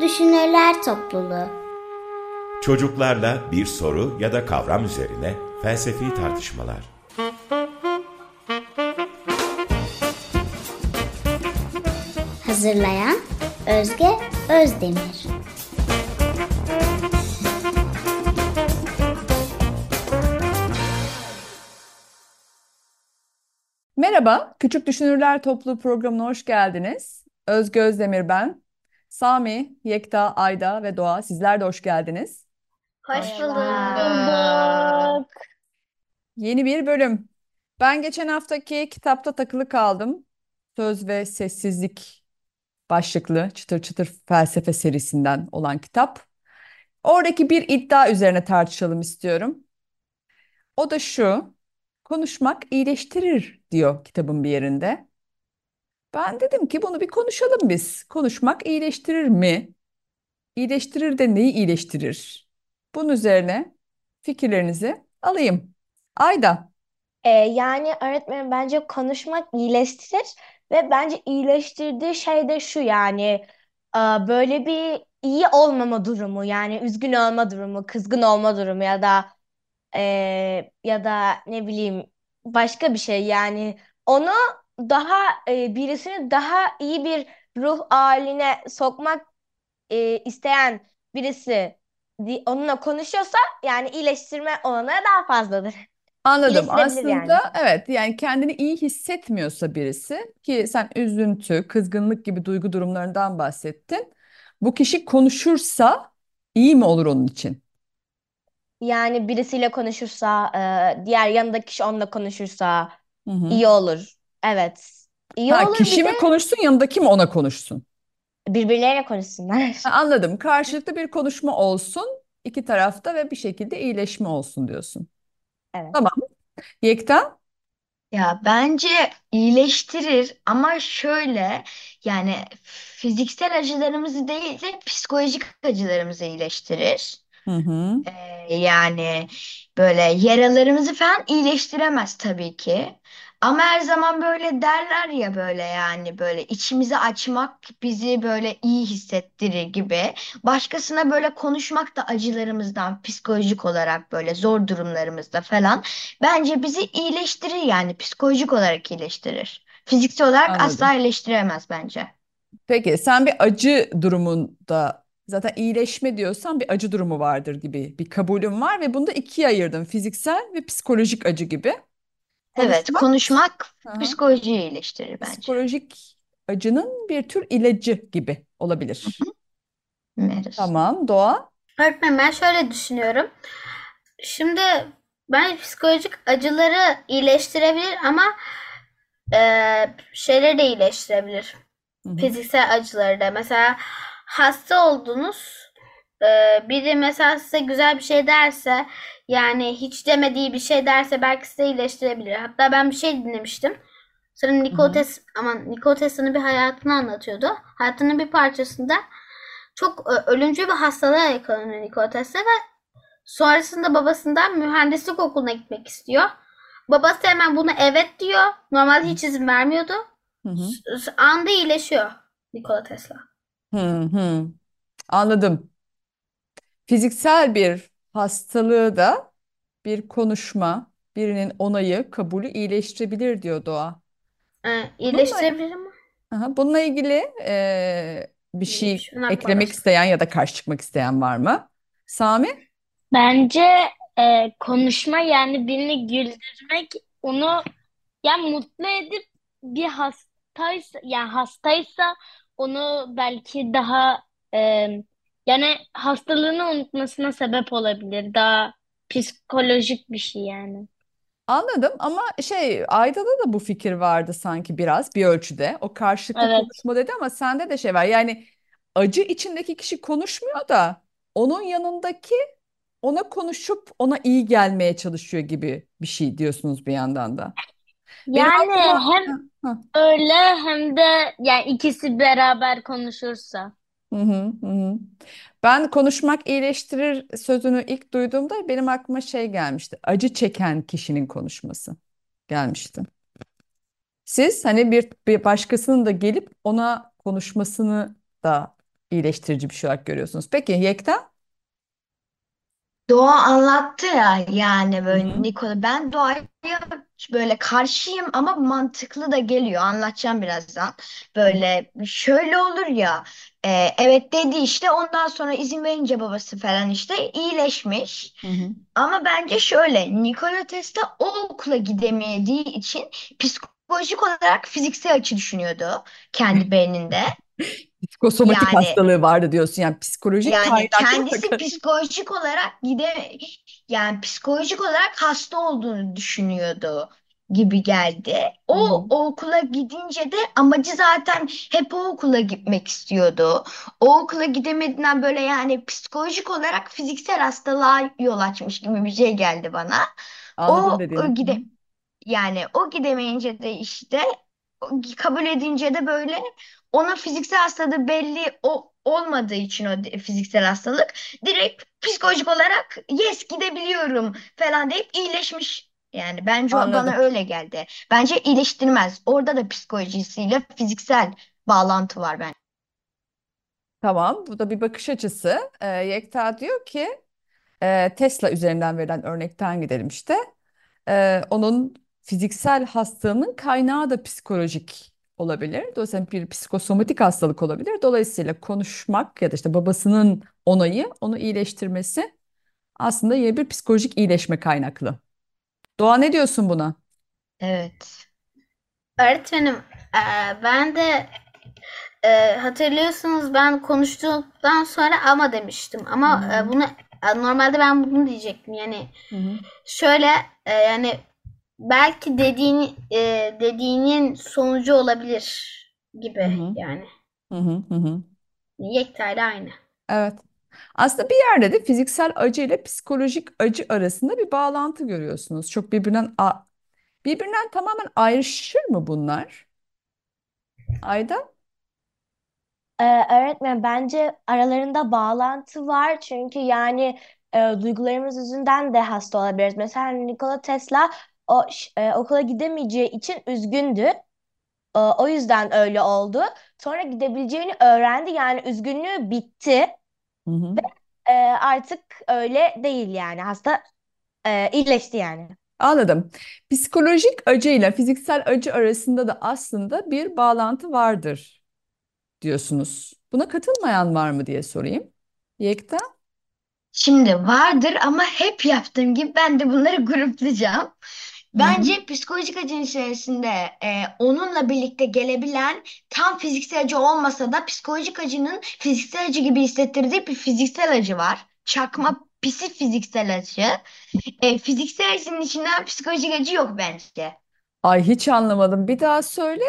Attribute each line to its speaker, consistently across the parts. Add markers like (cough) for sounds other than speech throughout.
Speaker 1: Düşünürler Topluluğu
Speaker 2: Çocuklarla bir soru ya da kavram üzerine felsefi tartışmalar.
Speaker 1: Hazırlayan Özge Özdemir
Speaker 3: Merhaba, Küçük Düşünürler Topluluğu programına hoş geldiniz. Özge Özdemir ben. Sami, Yekta, Ayda ve Doğa sizler de hoş geldiniz.
Speaker 4: Hoş bulduk.
Speaker 3: Yeni bir bölüm. Ben geçen haftaki kitapta takılı kaldım. Söz ve Sessizlik başlıklı çıtır çıtır felsefe serisinden olan kitap. Oradaki bir iddia üzerine tartışalım istiyorum. O da şu, konuşmak iyileştirir diyor kitabın bir yerinde. Ben dedim ki bunu bir konuşalım biz. Konuşmak iyileştirir mi? İyileştirir de neyi iyileştirir? Bunun üzerine fikirlerinizi alayım. Ayda.
Speaker 4: Ee, yani öğretmenim bence konuşmak iyileştirir ve bence iyileştirdiği şey de şu yani e, böyle bir iyi olmama durumu yani üzgün olma durumu, kızgın olma durumu ya da e, ya da ne bileyim başka bir şey yani onu daha e, birisini daha iyi bir ruh haline sokmak e, isteyen birisi di- onunla konuşuyorsa yani iyileştirme olanağı daha fazladır. (laughs)
Speaker 3: Anladım.
Speaker 4: İyileştirebilir yani.
Speaker 3: Aslında evet yani kendini iyi hissetmiyorsa birisi ki sen üzüntü, kızgınlık gibi duygu durumlarından bahsettin. Bu kişi konuşursa iyi mi olur onun için?
Speaker 4: Yani birisiyle konuşursa, e, diğer yanındaki kişi onunla konuşursa
Speaker 3: Hı hı.
Speaker 4: iyi olur. Evet. İyi
Speaker 3: Ha,
Speaker 4: olur
Speaker 3: kişi
Speaker 4: bir
Speaker 3: mi
Speaker 4: de
Speaker 3: konuşsun yanındaki mi ona konuşsun?
Speaker 4: birbirleriyle konuşsunlar.
Speaker 3: Ha, anladım. Karşılıklı bir konuşma olsun iki tarafta ve bir şekilde iyileşme olsun diyorsun.
Speaker 4: Evet.
Speaker 3: Tamam. Yekta?
Speaker 5: Ya bence iyileştirir ama şöyle yani fiziksel acılarımızı değil de psikolojik acılarımızı iyileştirir.
Speaker 3: Hı hı.
Speaker 5: Ee, yani böyle yaralarımızı falan iyileştiremez tabii ki. Ama her zaman böyle derler ya böyle yani böyle içimizi açmak bizi böyle iyi hissettirir gibi. Başkasına böyle konuşmak da acılarımızdan psikolojik olarak böyle zor durumlarımızda falan bence bizi iyileştirir yani psikolojik olarak iyileştirir. Fiziksel olarak
Speaker 3: Anladım.
Speaker 5: asla iyileştiremez bence.
Speaker 3: Peki sen bir acı durumunda zaten iyileşme diyorsan bir acı durumu vardır gibi bir kabulüm var ve bunu da ikiye ayırdım. Fiziksel ve psikolojik acı gibi.
Speaker 5: Evet,
Speaker 3: Konuşmak
Speaker 5: konuşmak
Speaker 3: Aha.
Speaker 5: psikolojiyi iyileştirir bence.
Speaker 3: psikolojik acının bir tür ilacı gibi olabilir.
Speaker 5: Bilmiyoruz.
Speaker 3: Tamam, Doğa.
Speaker 6: Öğretmenim ben şöyle düşünüyorum. Şimdi ben psikolojik acıları iyileştirebilir ama eee şeyleri de iyileştirebilir.
Speaker 3: Hı hı.
Speaker 6: Fiziksel acıları da. Mesela hasta oldunuz. Eee biri mesela size güzel bir şey derse yani hiç demediği bir şey derse belki size iyileştirebilir. Hatta ben bir şey dinlemiştim. Sanırım Nikola Tes aman Nikola Tesla'nın bir hayatını anlatıyordu. Hayatının bir parçasında çok e, ölümcül bir hastalığa yakalanıyor Nikola Tesla ve sonrasında babasından mühendislik okuluna gitmek istiyor. Babası hemen buna evet diyor. Normalde hiç izin vermiyordu.
Speaker 3: Hı hı.
Speaker 6: Anda iyileşiyor Nikola Tesla.
Speaker 3: Hı hı. Anladım. Fiziksel bir hastalığı da bir konuşma, birinin onayı, kabulü iyileştirebilir diyor Doğa.
Speaker 6: Ee, iyileştirebilir ama
Speaker 3: Aha, bununla ilgili eee, bir şey
Speaker 6: Şuna
Speaker 3: eklemek
Speaker 6: bakarız.
Speaker 3: isteyen ya da karşı çıkmak isteyen var mı? Sami?
Speaker 7: Bence e, konuşma yani birini güldürmek onu yani mutlu edip bir hastaysa yani hastaysa onu belki daha e, yani hastalığını unutmasına sebep olabilir. Daha psikolojik bir şey yani.
Speaker 3: Anladım ama şey Ayda'da da bu fikir vardı sanki biraz bir ölçüde. O karşılıklı
Speaker 7: Evet.
Speaker 3: konuşma dedi ama sende de şey var. Yani acı içindeki kişi konuşmuyor da onun yanındaki ona konuşup ona iyi gelmeye çalışıyor gibi bir şey diyorsunuz bir yandan da. Benim
Speaker 7: Yani
Speaker 3: aklıma
Speaker 7: hem
Speaker 3: hı.
Speaker 7: öyle hem de yani ikisi beraber konuşursa.
Speaker 3: Hı hı, hı hı. Ben konuşmak iyileştirir sözünü ilk duyduğumda benim aklıma şey gelmişti. Acı çeken kişinin konuşması gelmişti. Siz hani bir, bir başkasının da gelip ona konuşmasını da iyileştirici bir şey olarak görüyorsunuz. Peki Yekta?
Speaker 5: Doğa anlattı ya yani
Speaker 3: Hı
Speaker 5: böyle
Speaker 3: hı.
Speaker 5: Nikola ben doğaya böyle karşıyım ama mantıklı da geliyor. Anlatacağım birazdan. Böyle şöyle olur ya e, evet dedi işte ondan sonra izin verince babası falan işte iyileşmiş.
Speaker 3: Hı hı.
Speaker 5: ama bence şöyle Nikola Tesla o okula gidemediği için psikolojik olarak fiziksel açı düşünüyordu kendi (laughs) beyninde.
Speaker 3: Psikosomatik
Speaker 5: yani
Speaker 3: hastalığı vardı diyorsun. Yani psikolojik
Speaker 5: yani
Speaker 3: kaynaklı
Speaker 5: kendisi psikolojik olarak gide yani psikolojik olarak hasta olduğunu düşünüyordu gibi geldi. O,
Speaker 3: hı.
Speaker 5: o okula gidince de amacı zaten hep o okula gitmek istiyordu. O okula gidemediğinden böyle yani psikolojik olarak fiziksel hastalığa yol açmış gibi bir şey geldi bana.
Speaker 3: Anladım
Speaker 5: O,
Speaker 3: dediğini.
Speaker 5: o
Speaker 3: Hı
Speaker 5: gide yani o gidemeyince de işte kabul edince de böyle ona fiziksel hastalığı belli o, olmadığı için o fiziksel hastalık direkt psikolojik olarak yes gidebiliyorum falan deyip iyileşmiş. Yani bence o bana
Speaker 3: Anladım.
Speaker 5: öyle geldi. Bence iyileştirmez. Orada da psikolojisiyle fiziksel bağlantı var bence.
Speaker 3: Tamam. Bu da bir bakış açısı. Ee, Yekta diyor ki e, Tesla üzerinden verilen örnekten gidelim işte. Ee, onun fiziksel hastalığının kaynağı da psikolojik olabilir. Dolayısıyla bir psikosomatik hastalık olabilir. Dolayısıyla konuşmak ya da işte babasının onayı onu iyileştirmesi aslında yine bir psikolojik iyileşme kaynaklı. Doğa ne diyorsun buna?
Speaker 6: Evet. Öğretmenim, eee, ben de eee, hatırlıyorsunuz ben konuştuktan sonra ama demiştim. Ama
Speaker 3: hı.
Speaker 6: bunu e, normalde ben bunu diyecektim. Yani
Speaker 3: Hı hı.
Speaker 6: şöyle e, yani belki dediğini e, dediğinin sonucu olabilir gibi
Speaker 3: hı.
Speaker 6: yani.
Speaker 3: Hı hı. Hı hı.
Speaker 6: Yekta aynı.
Speaker 3: Evet. Aslında bir yerde de fiziksel acı ile psikolojik acı arasında bir bağlantı görüyorsunuz. Çok birbirinden a- birbirinden tamamen ayrışır mı bunlar? Ayda?
Speaker 4: Ee, öğretmen bence aralarında bağlantı var çünkü yani e, duygularımız yüzünden de hasta olabiliriz. Mesela Nikola Tesla o e, okula gidemeyeceği için üzgündü. E, o yüzden öyle oldu. Sonra gidebileceğini öğrendi yani üzgünlüğü bitti
Speaker 3: Hı hı.
Speaker 4: ve e, artık öyle değil yani hasta e, iyileşti yani.
Speaker 3: Anladım. Psikolojik acı ile fiziksel acı arasında da aslında bir bağlantı vardır diyorsunuz. Buna katılmayan var mı diye sorayım. Yekta?
Speaker 5: Şimdi vardır ama hep yaptığım gibi ben de bunları gruplayacağım. Bence psikolojik acının içerisinde e, onunla birlikte gelebilen tam fiziksel acı olmasa da psikolojik acının fiziksel acı gibi hissettirdiği bir fiziksel acı var. Çakma pisi fiziksel acı. E, fiziksel acının içinden psikolojik acı yok bence.
Speaker 3: Ay hiç anlamadım. Bir daha söyle.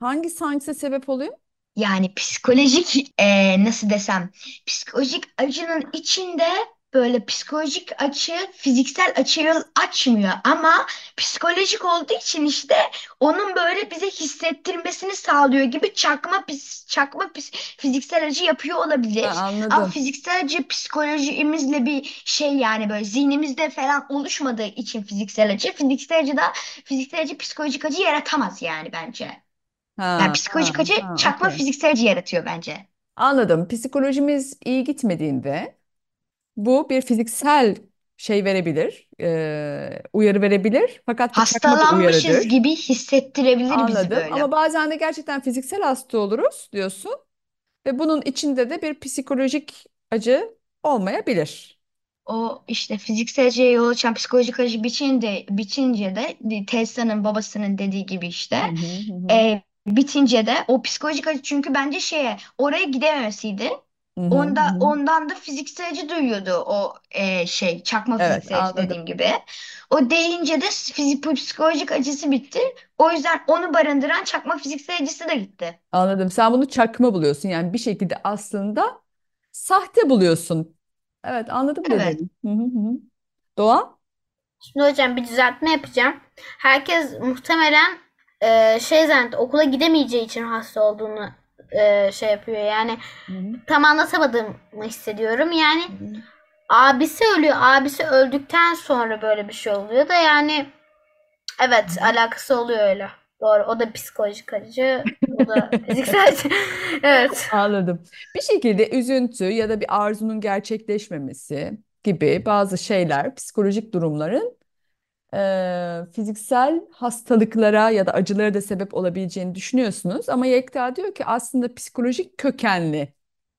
Speaker 3: Hangisi hangisine sebep oluyor?
Speaker 5: Yani psikolojik e, nasıl desem psikolojik acının içinde böyle psikolojik açı fiziksel açıyı açmıyor ama psikolojik olduğu için işte onun böyle bize hissettirmesini sağlıyor gibi çakma pis, çakma pis, fiziksel acı yapıyor
Speaker 3: Ha,
Speaker 5: olabilir. Ama
Speaker 3: anladım.
Speaker 5: fiziksel acı psikolojimizle bir şey yani böyle zihnimizde falan oluşmadığı için fiziksel acı fiziksel acı da fiziksel acı psikolojik acı yaratamaz yani bence. Yani
Speaker 3: Ha,
Speaker 5: psikolojik
Speaker 3: ha,
Speaker 5: acı
Speaker 3: ha,
Speaker 5: çakma
Speaker 3: okey.
Speaker 5: fiziksel acı yaratıyor bence.
Speaker 3: Anladım. Psikolojimiz iyi gitmediğinde bu bir fiziksel şey verebilir, e, uyarı verebilir. Fakat bu çakma bir
Speaker 5: Hastalanmışız
Speaker 3: uyarıdır.
Speaker 5: gibi hissettirebilir bizi
Speaker 3: Anladım.
Speaker 5: böyle.
Speaker 3: Ama bazen de gerçekten fiziksel hasta oluruz diyorsun. Ve bunun içinde de bir psikolojik acı olmayabilir.
Speaker 5: O işte fiziksel acıya yol açan psikolojik acı biçince, biçince de Tesla'nın babasının dediği gibi işte
Speaker 3: Hı hı hı. hı.
Speaker 5: e, bitince de o psikolojik acı çünkü bence şeye oraya gidememesiydi.
Speaker 3: Hı hı
Speaker 5: Onda,
Speaker 3: hı.
Speaker 5: ondan da fiziksel acı duyuyordu o e, şey çakma
Speaker 3: Evet,
Speaker 5: fiziksel acı
Speaker 3: anladım.
Speaker 5: dediğim gibi. O deyince de fizik, psikolojik acısı bitti. O yüzden onu barındıran çakma fiziksel acısı da gitti.
Speaker 3: Anladım. Sen bunu çakma buluyorsun. Yani bir şekilde aslında sahte buluyorsun. Evet, anladım
Speaker 5: Evet.
Speaker 3: dediğini. Hı hı hı. Doğa?
Speaker 6: Şimdi hocam bir düzeltme yapacağım. Herkes muhtemelen e, şey zannetti okula gidemeyeceği için hasta olduğunu e, şey yapıyor. Yani
Speaker 3: Hı hı.
Speaker 6: tam anlatamadığımı hissediyorum. Yani
Speaker 3: Hı hı.
Speaker 6: abisi ölüyor. Abisi öldükten sonra böyle bir şey oluyor da yani evet alakası oluyor öyle. Doğru. O da psikolojik acı. O da (laughs) fiziksel. (laughs) Evet.
Speaker 3: Anladım. Bir şekilde üzüntü ya da bir arzunun gerçekleşmemesi gibi bazı şeyler, psikolojik durumların eee, fiziksel hastalıklara ya da acılara da sebep olabileceğini düşünüyorsunuz. Ama Yekta diyor ki aslında psikolojik kökenli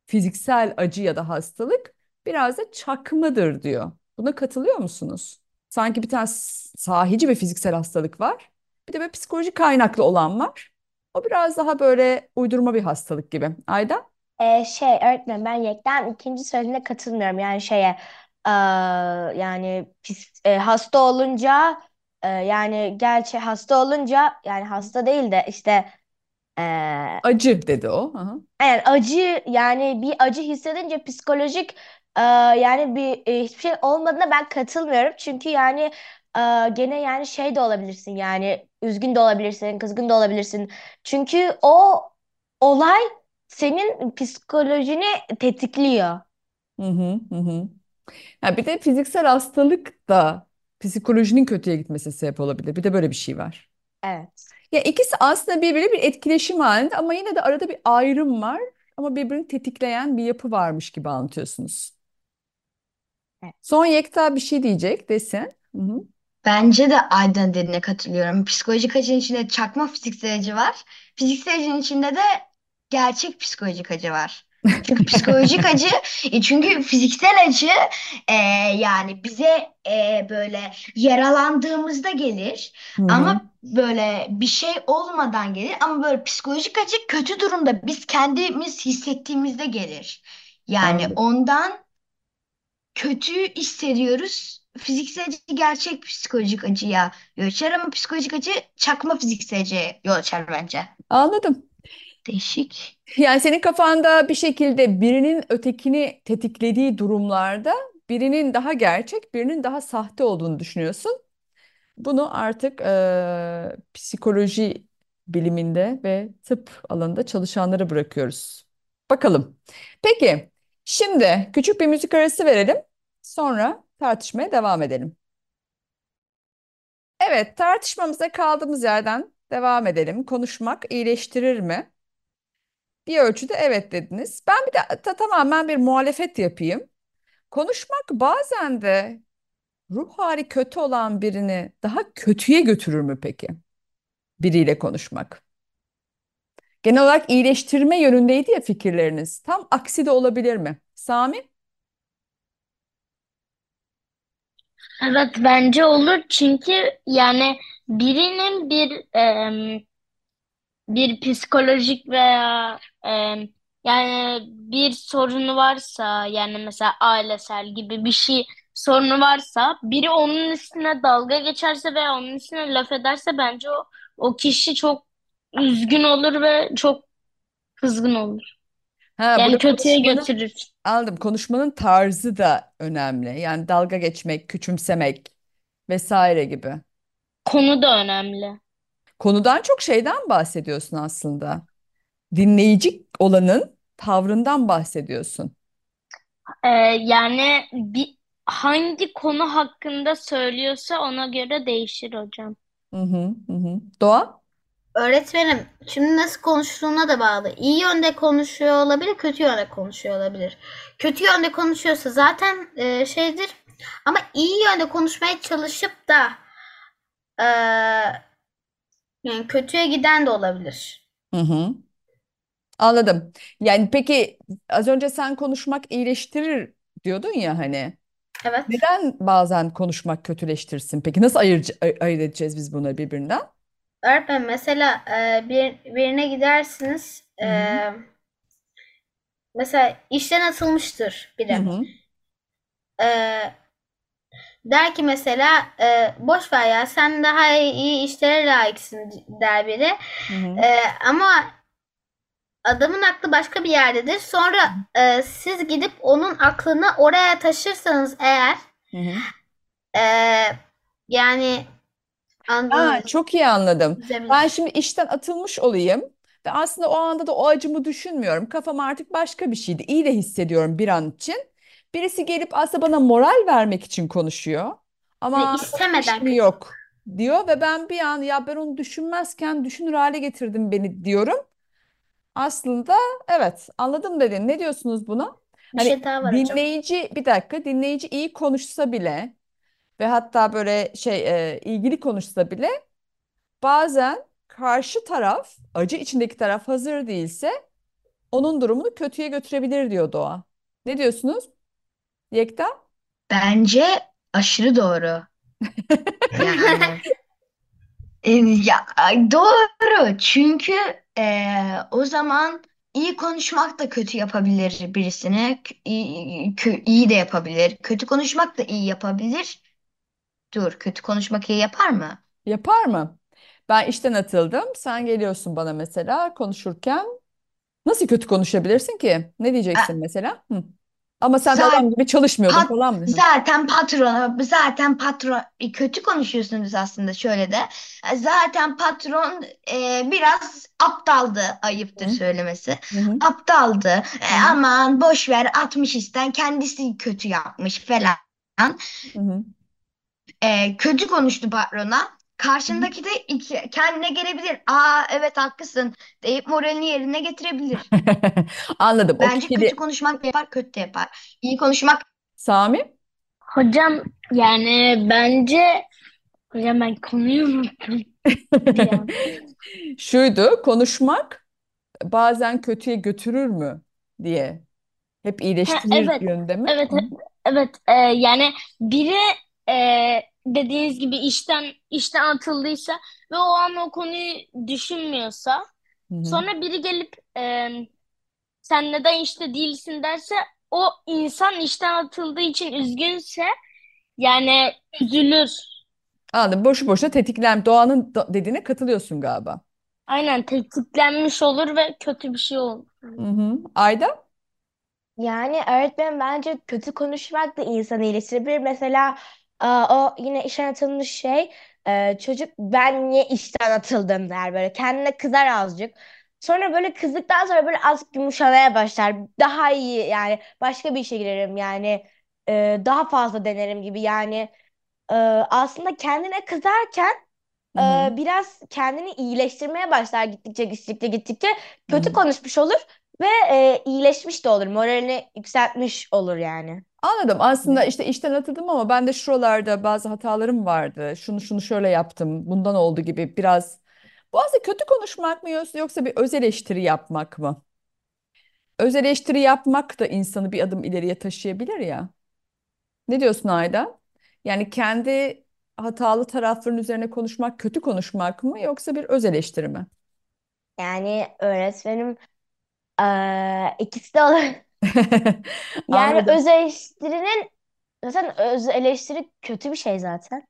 Speaker 3: fiziksel acı ya da hastalık biraz da çakmadır diyor. Buna katılıyor musunuz? Sanki bir tane sahici bir fiziksel hastalık var. Bir de böyle psikolojik kaynaklı olan var. O biraz daha böyle uydurma bir hastalık gibi. Ayda?
Speaker 4: Ee, şey öğretmenim ben Yekten ikinci söylediğine katılmıyorum. Yani şeye yani pis, e, hasta olunca e, yani gerçi hasta olunca yani hasta değil de işte eee
Speaker 3: Acı dedi o. Aha.
Speaker 4: yani acı yani bir acı hissedince psikolojik eee, yani bir e, hiçbir şey olmadığına ben katılmıyorum. Çünkü yani eee, gene yani şey de olabilirsin yani üzgün de olabilirsin, kızgın da olabilirsin. Çünkü o olay senin psikolojini tetikliyor.
Speaker 3: Hı hı, hı hı. Ha, bir de fiziksel hastalık da psikolojinin kötüye gitmesi sebep olabilir. Bir de böyle bir şey var.
Speaker 4: Evet.
Speaker 3: Ya ikisi aslında birbiriyle bir etkileşim halinde ama yine de arada bir ayrım var. Ama birbirini tetikleyen bir yapı varmış gibi anlatıyorsunuz.
Speaker 4: Evet.
Speaker 3: Son Yekta bir şey diyecek desin. Hı hı.
Speaker 5: Bence de Aydan dediğine katılıyorum. Psikolojik acının içinde çakma fiziksel acı var. Fiziksel acının içinde de gerçek psikolojik acı var. Çünkü psikolojik acı, e, çünkü fiziksel acı e, yani bize e, böyle yaralandığımızda gelir.
Speaker 3: Hı hı.
Speaker 5: Ama böyle bir şey olmadan gelir. Ama böyle psikolojik acı kötü durumda biz kendimiz hissettiğimizde gelir. Yani
Speaker 3: Anladım.
Speaker 5: ondan kötü hissediyoruz. Fiziksel acı gerçek psikolojik acıya yol açar ama psikolojik acı çakma fiziksel acıya yol açar bence.
Speaker 3: Anladım.
Speaker 5: Değişik.
Speaker 3: Yani senin kafanda bir şekilde birinin ötekini tetiklediği durumlarda birinin daha gerçek, birinin daha sahte olduğunu düşünüyorsun. Bunu artık eee, psikoloji biliminde ve tıp alanında çalışanlara bırakıyoruz. Bakalım. Peki, şimdi küçük bir müzik arası verelim. Sonra tartışmaya devam edelim. Evet, tartışmamıza kaldığımız yerden devam edelim. Konuşmak iyileştirir mi? Bir ölçüde evet dediniz. Ben bir de ta- tamamen bir muhalefet yapayım. Konuşmak bazen de ruh hali kötü olan birini daha kötüye götürür mü peki? Biriyle konuşmak. Genel olarak iyileştirme yönündeydi ya fikirleriniz. Tam aksi de olabilir mi? Sami?
Speaker 7: Evet bence olur çünkü yani birinin bir em, bir psikolojik veya em, yani bir sorunu varsa yani mesela ailesel gibi bir şey sorunu varsa biri onun üstüne dalga geçerse veya onun üstüne laf ederse bence o o kişi çok üzgün olur ve çok kızgın olur.
Speaker 3: Ha,
Speaker 7: Yani
Speaker 3: burada
Speaker 7: kötüye
Speaker 3: konuşmanın
Speaker 7: götürür.
Speaker 3: aldım. Konuşmanın tarzı da önemli. Yani dalga geçmek, küçümsemek vesaire gibi.
Speaker 7: Konu da önemli.
Speaker 3: Konudan çok şeyden bahsediyorsun aslında. Dinleyici olanın tavrından bahsediyorsun.
Speaker 7: Ee, yani bir hangi konu hakkında söylüyorsa ona göre değişir hocam.
Speaker 3: Hı hı, hı. Doğa?
Speaker 6: Öğretmenim, şimdi nasıl konuştuğuna da bağlı. İyi yönde konuşuyor olabilir, kötü yönde konuşuyor olabilir. Kötü yönde konuşuyorsa zaten e, şeydir. Ama iyi yönde konuşmaya çalışıp da e, yani kötüye giden de olabilir.
Speaker 3: Hı hı. Anladım. Yani peki az önce sen konuşmak iyileştirir diyordun ya hani.
Speaker 6: Evet.
Speaker 3: Neden bazen konuşmak kötüleştirsin? Peki nasıl ayırc ay- ayırt edeceğiz biz bunu birbirinden?
Speaker 6: Öğretmenim mesela e, bir, birine gidersiniz.
Speaker 3: Hı
Speaker 6: E,
Speaker 3: hı.
Speaker 6: mesela işten atılmıştır
Speaker 3: Hı
Speaker 6: biri.
Speaker 3: hı.
Speaker 6: E, der ki mesela e, boş ver ya sen daha iyi işlere layıksın der biri.
Speaker 3: Hı hı.
Speaker 6: E, ama adamın aklı başka bir yerdedir. Sonra e, siz gidip onun aklını oraya taşırsanız eğer
Speaker 3: Hı hı.
Speaker 6: e, yani
Speaker 3: Aa, çok iyi anladım. Ben şimdi işten atılmış olayım ve aslında o anda da o acımı düşünmüyorum. Kafam artık başka bir şeydi. İyi de hissediyorum bir an için. Birisi gelip aslında bana moral vermek için konuşuyor. Ama
Speaker 6: Ve istemeden kötü.
Speaker 3: yok. diyor ve ben bir an ya ben onu düşünmezken düşünür hale getirdim beni diyorum. Aslında evet anladım dedin. Ne diyorsunuz buna?
Speaker 6: Bir
Speaker 3: Hani
Speaker 6: şey daha var hocam.
Speaker 3: dinleyici bir dakika dinleyici iyi konuşsa bile ve hatta böyle şey e, ilgili konuşsa bile bazen karşı taraf acı içindeki taraf hazır değilse onun durumunu kötüye götürebilir diyor Doğa. Ne diyorsunuz? Yekta?
Speaker 5: Bence aşırı doğru. (laughs) Yani e, ya ay, doğru. Çünkü e, o zaman iyi konuşmak da kötü yapabilir birisine. K- iyi, kö- iyi de yapabilir. Kötü konuşmak da iyi yapabilir. Dur, kötü konuşmak iyi yapar mı?
Speaker 3: Yapar mı? Ben işten atıldım. Sen geliyorsun bana mesela konuşurken. Nasıl kötü konuşabilirsin ki? Ne
Speaker 5: A-
Speaker 3: diyeceksin mesela? Hı. Ama sen de
Speaker 5: Zaten
Speaker 3: adam gibi çalışmıyordun
Speaker 5: Pat,
Speaker 3: falan mı?
Speaker 5: Zaten patron zaten patron e, kötü konuşuyorsunuz aslında şöyle de. E, zaten patron e, biraz aptaldı ayıptır
Speaker 3: Hı
Speaker 5: söylemesi.
Speaker 3: Hı hı.
Speaker 5: Aptaldı. E,
Speaker 3: hı
Speaker 5: aman boş ver 60 isten kendisi kötü yapmış falan.
Speaker 3: Hı hı.
Speaker 5: E, kötü konuştu patrona. Karşındaki de iki, kendine gelebilir aa evet haklısın deyip moralini yerine getirebilir (laughs)
Speaker 3: Anladım. O
Speaker 5: bence kötü
Speaker 3: kişide
Speaker 5: konuşmak da yapar kötü de yapar iyi konuşmak
Speaker 3: Sami?
Speaker 7: Hocam yani bence hocam ben konuyu unuttum bir (laughs) an.
Speaker 3: Şuydu, konuşmak bazen kötüye götürür mü diye. Hep
Speaker 7: Ha,
Speaker 3: iyileştirir
Speaker 7: evet
Speaker 3: yönde mi?
Speaker 7: evet
Speaker 3: Hı
Speaker 7: evet e, yani biri e, dediğiniz gibi işten işten atıldıysa ve o an o konuyu düşünmüyorsa
Speaker 3: Hı hı.
Speaker 7: sonra biri gelip e, sen neden işte değilsin derse o insan işten atıldığı için üzgünse yani üzülür.
Speaker 3: Anladım. Boşu boşuna tetiklen. Doğanın dediğine katılıyorsun galiba.
Speaker 7: Aynen tetiklenmiş olur ve kötü bir şey olur.
Speaker 3: Hı hı. Ayda?
Speaker 4: Yani öğretmen bence kötü konuşmak da insanı iyileştirebilir. Mesela e, o yine işten atılmış şey e, çocuk ben niye işten atıldım der böyle kendine kızar azıcık. Sonra böyle kızdıktan sonra böyle azıcık yumuşamaya başlar. Daha iyi yani başka bir işe girerim yani e, daha fazla denerim gibi yani e, aslında kendine kızarken
Speaker 3: Hı hı.
Speaker 4: e, biraz kendini iyileştirmeye başlar gittikçe gittikçe gittikçe
Speaker 3: Hı
Speaker 4: kötü
Speaker 3: hı.
Speaker 4: konuşmuş olur ve e, iyileşmiş de olur moralini yükseltmiş olur yani.
Speaker 3: Anladım. Aslında işte işten atıldım ama ben de şuralarda bazı hatalarım vardı. Şunu şunu şöyle yaptım. Bundan oldu gibi biraz. Bu aslında kötü konuşmak mı yoksa bir öz eleştiri yapmak mı? Öz eleştiri yapmak da insanı bir adım ileriye taşıyabilir ya. Ne diyorsun Ayda? Yani kendi hatalı tarafların üzerine konuşmak kötü konuşmak mı yoksa bir öz eleştiri mi?
Speaker 4: Yani öğretmenim e, ikisi de olur. (laughs) Yani
Speaker 3: Anladım.
Speaker 4: öz eleştirinin zaten öz eleştiri kötü bir şey zaten.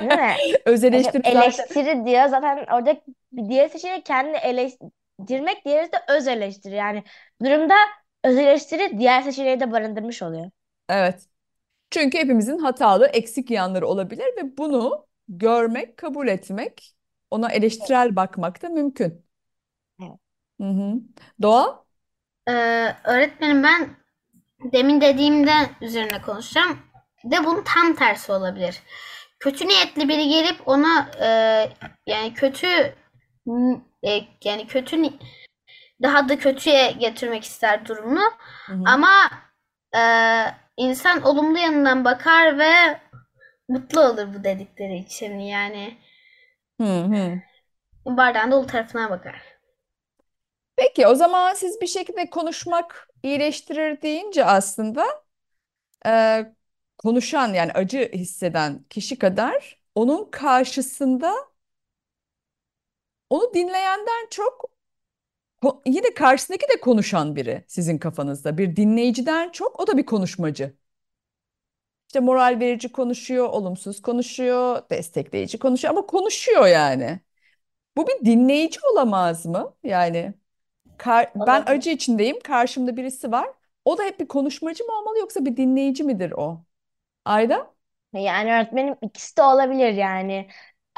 Speaker 4: Değil mi? (laughs)
Speaker 3: Öz
Speaker 4: Ya şimdi
Speaker 3: eleştiri zaten
Speaker 4: eleştiri diyor zaten orada bir diğer seçenek kendini eleştirmek diğeri de öz eleştiri. Yani bu durumda öz eleştiri diğer seçeneği de barındırmış oluyor.
Speaker 3: evet. Çünkü hepimizin hatalı, eksik yanları olabilir ve bunu görmek, kabul etmek, ona eleştirel bakmak da mümkün. Hı hı. Doğa?
Speaker 6: Ee, öğretmenim ben demin dediğimde üzerine konuşacağım. De bunun tam tersi olabilir. Kötü niyetli biri gelip ona e, yani kötü e, yani kötü ni- daha da kötüye getirmek ister durumunu.
Speaker 3: Hı hı.
Speaker 6: Ama e, insan olumlu yanından bakar ve mutlu olur bu dedikleri için. Yani
Speaker 3: Hı hı.
Speaker 6: bardağın dolu tarafına bakar.
Speaker 3: Peki o zaman siz bir şekilde konuşmak iyileştirir deyince aslında e, konuşan yani acı hisseden kişi kadar onun karşısında onu dinleyenden çok yine karşısındaki de konuşan biri sizin kafanızda. Bir dinleyiciden çok o da bir konuşmacı. İşte moral verici konuşuyor, olumsuz konuşuyor, destekleyici konuşuyor ama konuşuyor yani. Bu bir dinleyici olamaz mı? Yani kar- ben acı içindeyim, karşımda birisi var. O da hep bir konuşmacı mı olmalı yoksa bir dinleyici midir o? Ayda?
Speaker 4: Yani öğretmenim ikisi de olabilir yani.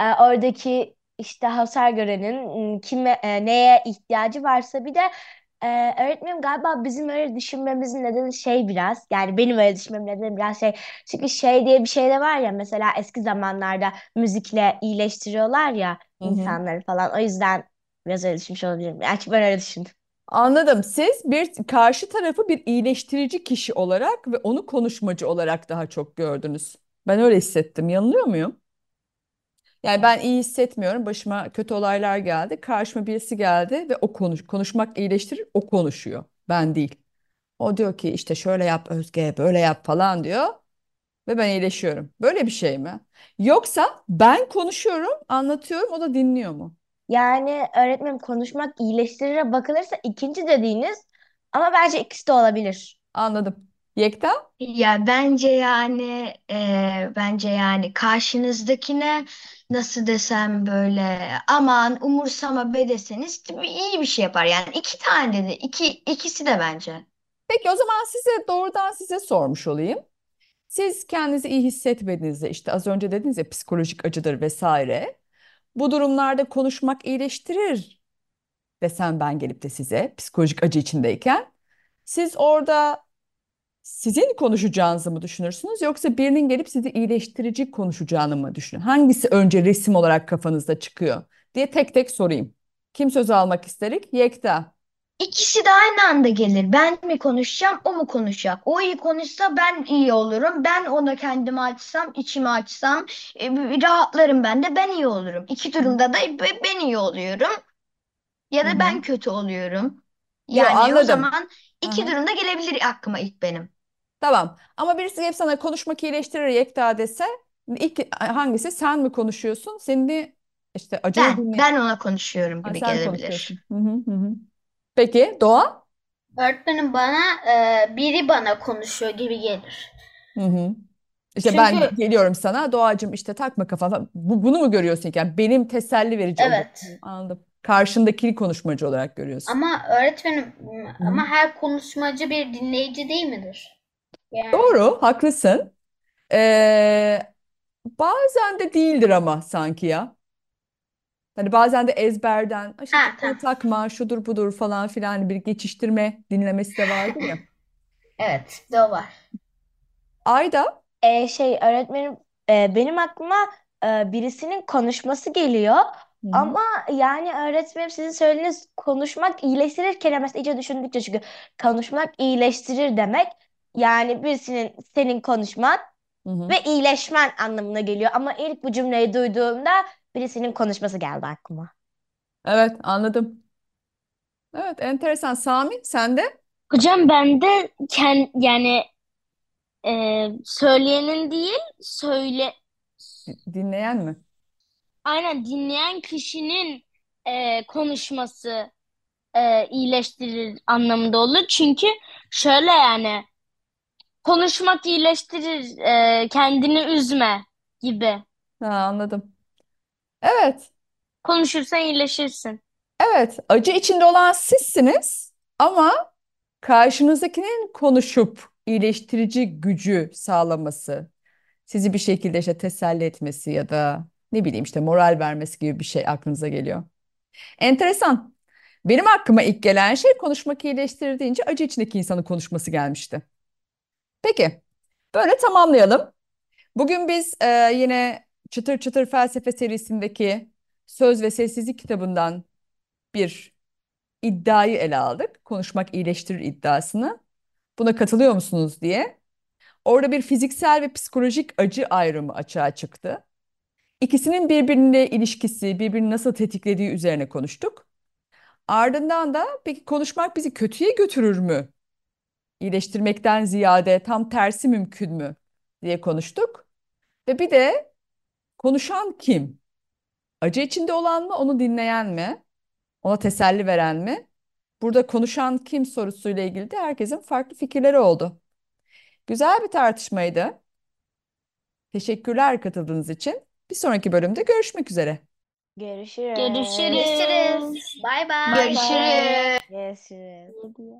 Speaker 4: Ee, oradaki işte hasar görenin m, kime e, neye ihtiyacı varsa bir de Ee, öğretmenim galiba bizim öyle düşünmemizin nedeni şey biraz yani benim öyle düşünmem nedeni biraz şey çünkü şey diye bir şey de var ya mesela eski zamanlarda müzikle iyileştiriyorlar ya
Speaker 3: Hı hı.
Speaker 4: insanları falan o yüzden biraz öyle düşünmüş olabilirim. Yani ben öyle düşündüm.
Speaker 3: Anladım. Siz bir karşı tarafı bir iyileştirici kişi olarak ve onu konuşmacı olarak daha çok gördünüz. Ben öyle hissettim. Yanılıyor muyum? Yani ben iyi hissetmiyorum. Başıma kötü olaylar geldi. Karşıma birisi geldi ve o konuş konuşmak iyileştirir. O konuşuyor. Ben değil. O diyor ki işte şöyle yap Özge, böyle yap falan diyor ve ben iyileşiyorum. Böyle bir şey mi? Yoksa ben konuşuyorum, anlatıyorum, o da dinliyor mu?
Speaker 4: Yani öğretmenim konuşmak iyileştirire bakılırsa ikinci dediğiniz ama bence ikisi de olabilir.
Speaker 3: Anladım. Yekta?
Speaker 5: Ya bence yani e, bence yani karşınızdakine nasıl desem böyle aman umursama be deseniz tabii iyi bir şey yapar. Yani iki tane dedi. İki, ikisi de bence.
Speaker 3: Peki o zaman size doğrudan size sormuş olayım. Siz kendinizi iyi hissetmediğinizde işte az önce dediniz ya psikolojik acıdır vesaire. Bu durumlarda konuşmak iyileştirir desem ben gelip de size psikolojik acı içindeyken siz orada sizin konuşacağınızı mı düşünürsünüz yoksa birinin gelip sizi iyileştirici konuşacağını mı düşünün? Hangisi önce resim olarak kafanızda çıkıyor diye tek tek sorayım. Kim söz almak isterik? Yekta.
Speaker 5: İkisi de aynı anda gelir. Ben mi konuşacağım, o mu konuşacak? O iyi konuşsa ben iyi olurum. Ben ona kendimi açsam, içimi açsam, e, rahatlarım ben de ben iyi olurum. İki durumda da be- ben iyi oluyorum ya
Speaker 3: Hı
Speaker 5: da
Speaker 3: hı.
Speaker 5: ben kötü oluyorum.
Speaker 3: Yo
Speaker 5: Yani o
Speaker 3: anladım.
Speaker 5: zaman iki
Speaker 3: Aha.
Speaker 5: durumda gelebilir aklıma ilk benim.
Speaker 3: Tamam. Ama birisi gelip sana konuşmak iyileştirir Yekta dese ilk hangisi? Sen mi konuşuyorsun? Seni işte acını
Speaker 5: Ben,
Speaker 3: dinle.
Speaker 5: ben ona konuşuyorum
Speaker 3: Ha,
Speaker 5: gibi
Speaker 3: sen
Speaker 5: gelebilir.
Speaker 3: konuşuyorsun. Hı hı hı. hı. Peki Doğa?
Speaker 6: Öğretmenim bana e, biri bana konuşuyor gibi gelir.
Speaker 3: Hı hı. İşte ben
Speaker 6: Çünkü
Speaker 3: geliyorum sana Doğacığım işte takma kafana. Bu, bunu mu görüyorsun yani benim teselli verici
Speaker 6: evet.
Speaker 3: olacağım. Anladım. Karşındakini konuşmacı olarak görüyorsun.
Speaker 6: Ama öğretmenim
Speaker 3: Hı hı.
Speaker 6: ama her konuşmacı bir dinleyici değil midir? Yani
Speaker 3: Doğru, haklısın. Ee, bazen de değildir ama sanki ya. Hani bazen de ezberden "Ay işte
Speaker 6: ha
Speaker 3: kafana
Speaker 6: tamam.
Speaker 3: takma şudur budur falan filan bir geçiştirme dinlemesi de vardır ya.
Speaker 6: Evet, de o var.
Speaker 3: Ayda
Speaker 4: Ee, şey öğretmenim e, benim aklıma e, birisinin konuşması geliyor
Speaker 3: Hı hı.
Speaker 4: ama yani öğretmenim sizin söylediğiniz konuşmak iyileştirir kelimesi iyice düşündükçe çünkü konuşmak iyileştirir demek yani birisinin senin konuşman
Speaker 3: Hı hı.
Speaker 4: ve iyileşmen anlamına geliyor ama ilk bu cümleyi duyduğumda birisinin konuşması geldi aklıma.
Speaker 3: Evet anladım. Evet enteresan. Sami sen de
Speaker 7: Hocam ben de kend, yani e, söyleyenin değil söyle
Speaker 3: dinleyen mi?
Speaker 7: aynen dinleyen kişinin e, konuşması e, iyileştirir anlamında olur. Çünkü şöyle yani konuşmak iyileştirir e, kendini üzme gibi.
Speaker 3: Ha, anladım. Evet.
Speaker 7: Konuşursan iyileşirsin.
Speaker 3: Evet. Acı içinde olan sizsiniz ama karşınızdakinin konuşup iyileştirici gücü sağlaması, sizi bir şekilde işte teselli etmesi ya da ne bileyim işte moral vermesi gibi bir şey aklınıza geliyor. Enteresan. Benim aklıma ilk gelen şey konuşmak iyileştirir deyince acı içindeki insanın konuşması gelmişti. Peki, böyle tamamlayalım. Bugün biz e, yine Çıtır Çıtır Felsefe serisindeki Söz ve Sessizlik kitabından bir iddiayı ele aldık. Konuşmak iyileştirir iddiasını. Buna katılıyor musunuz diye. Orada bir fiziksel ve psikolojik acı ayrımı açığa çıktı. İkisinin birbirine ilişkisi, birbirini nasıl tetiklediği üzerine konuştuk. Ardından da peki konuşmak bizi kötüye götürür mü? İyileştirmekten ziyade tam tersi mümkün mü diye konuştuk. Ve bir de konuşan kim? Acı içinde olan mı, onu dinleyen mi? Ona teselli veren mi? Burada konuşan kim sorusuyla ilgili de herkesin farklı fikirleri oldu. Güzel bir tartışmaydı. Teşekkürler katıldığınız için. Bir sonraki bölümde görüşmek üzere.
Speaker 7: Görüşürüz.
Speaker 6: Görüşürüz. Bay bay.
Speaker 5: Görüşürüz.
Speaker 4: Görüşürüz.
Speaker 7: Görüşürüz.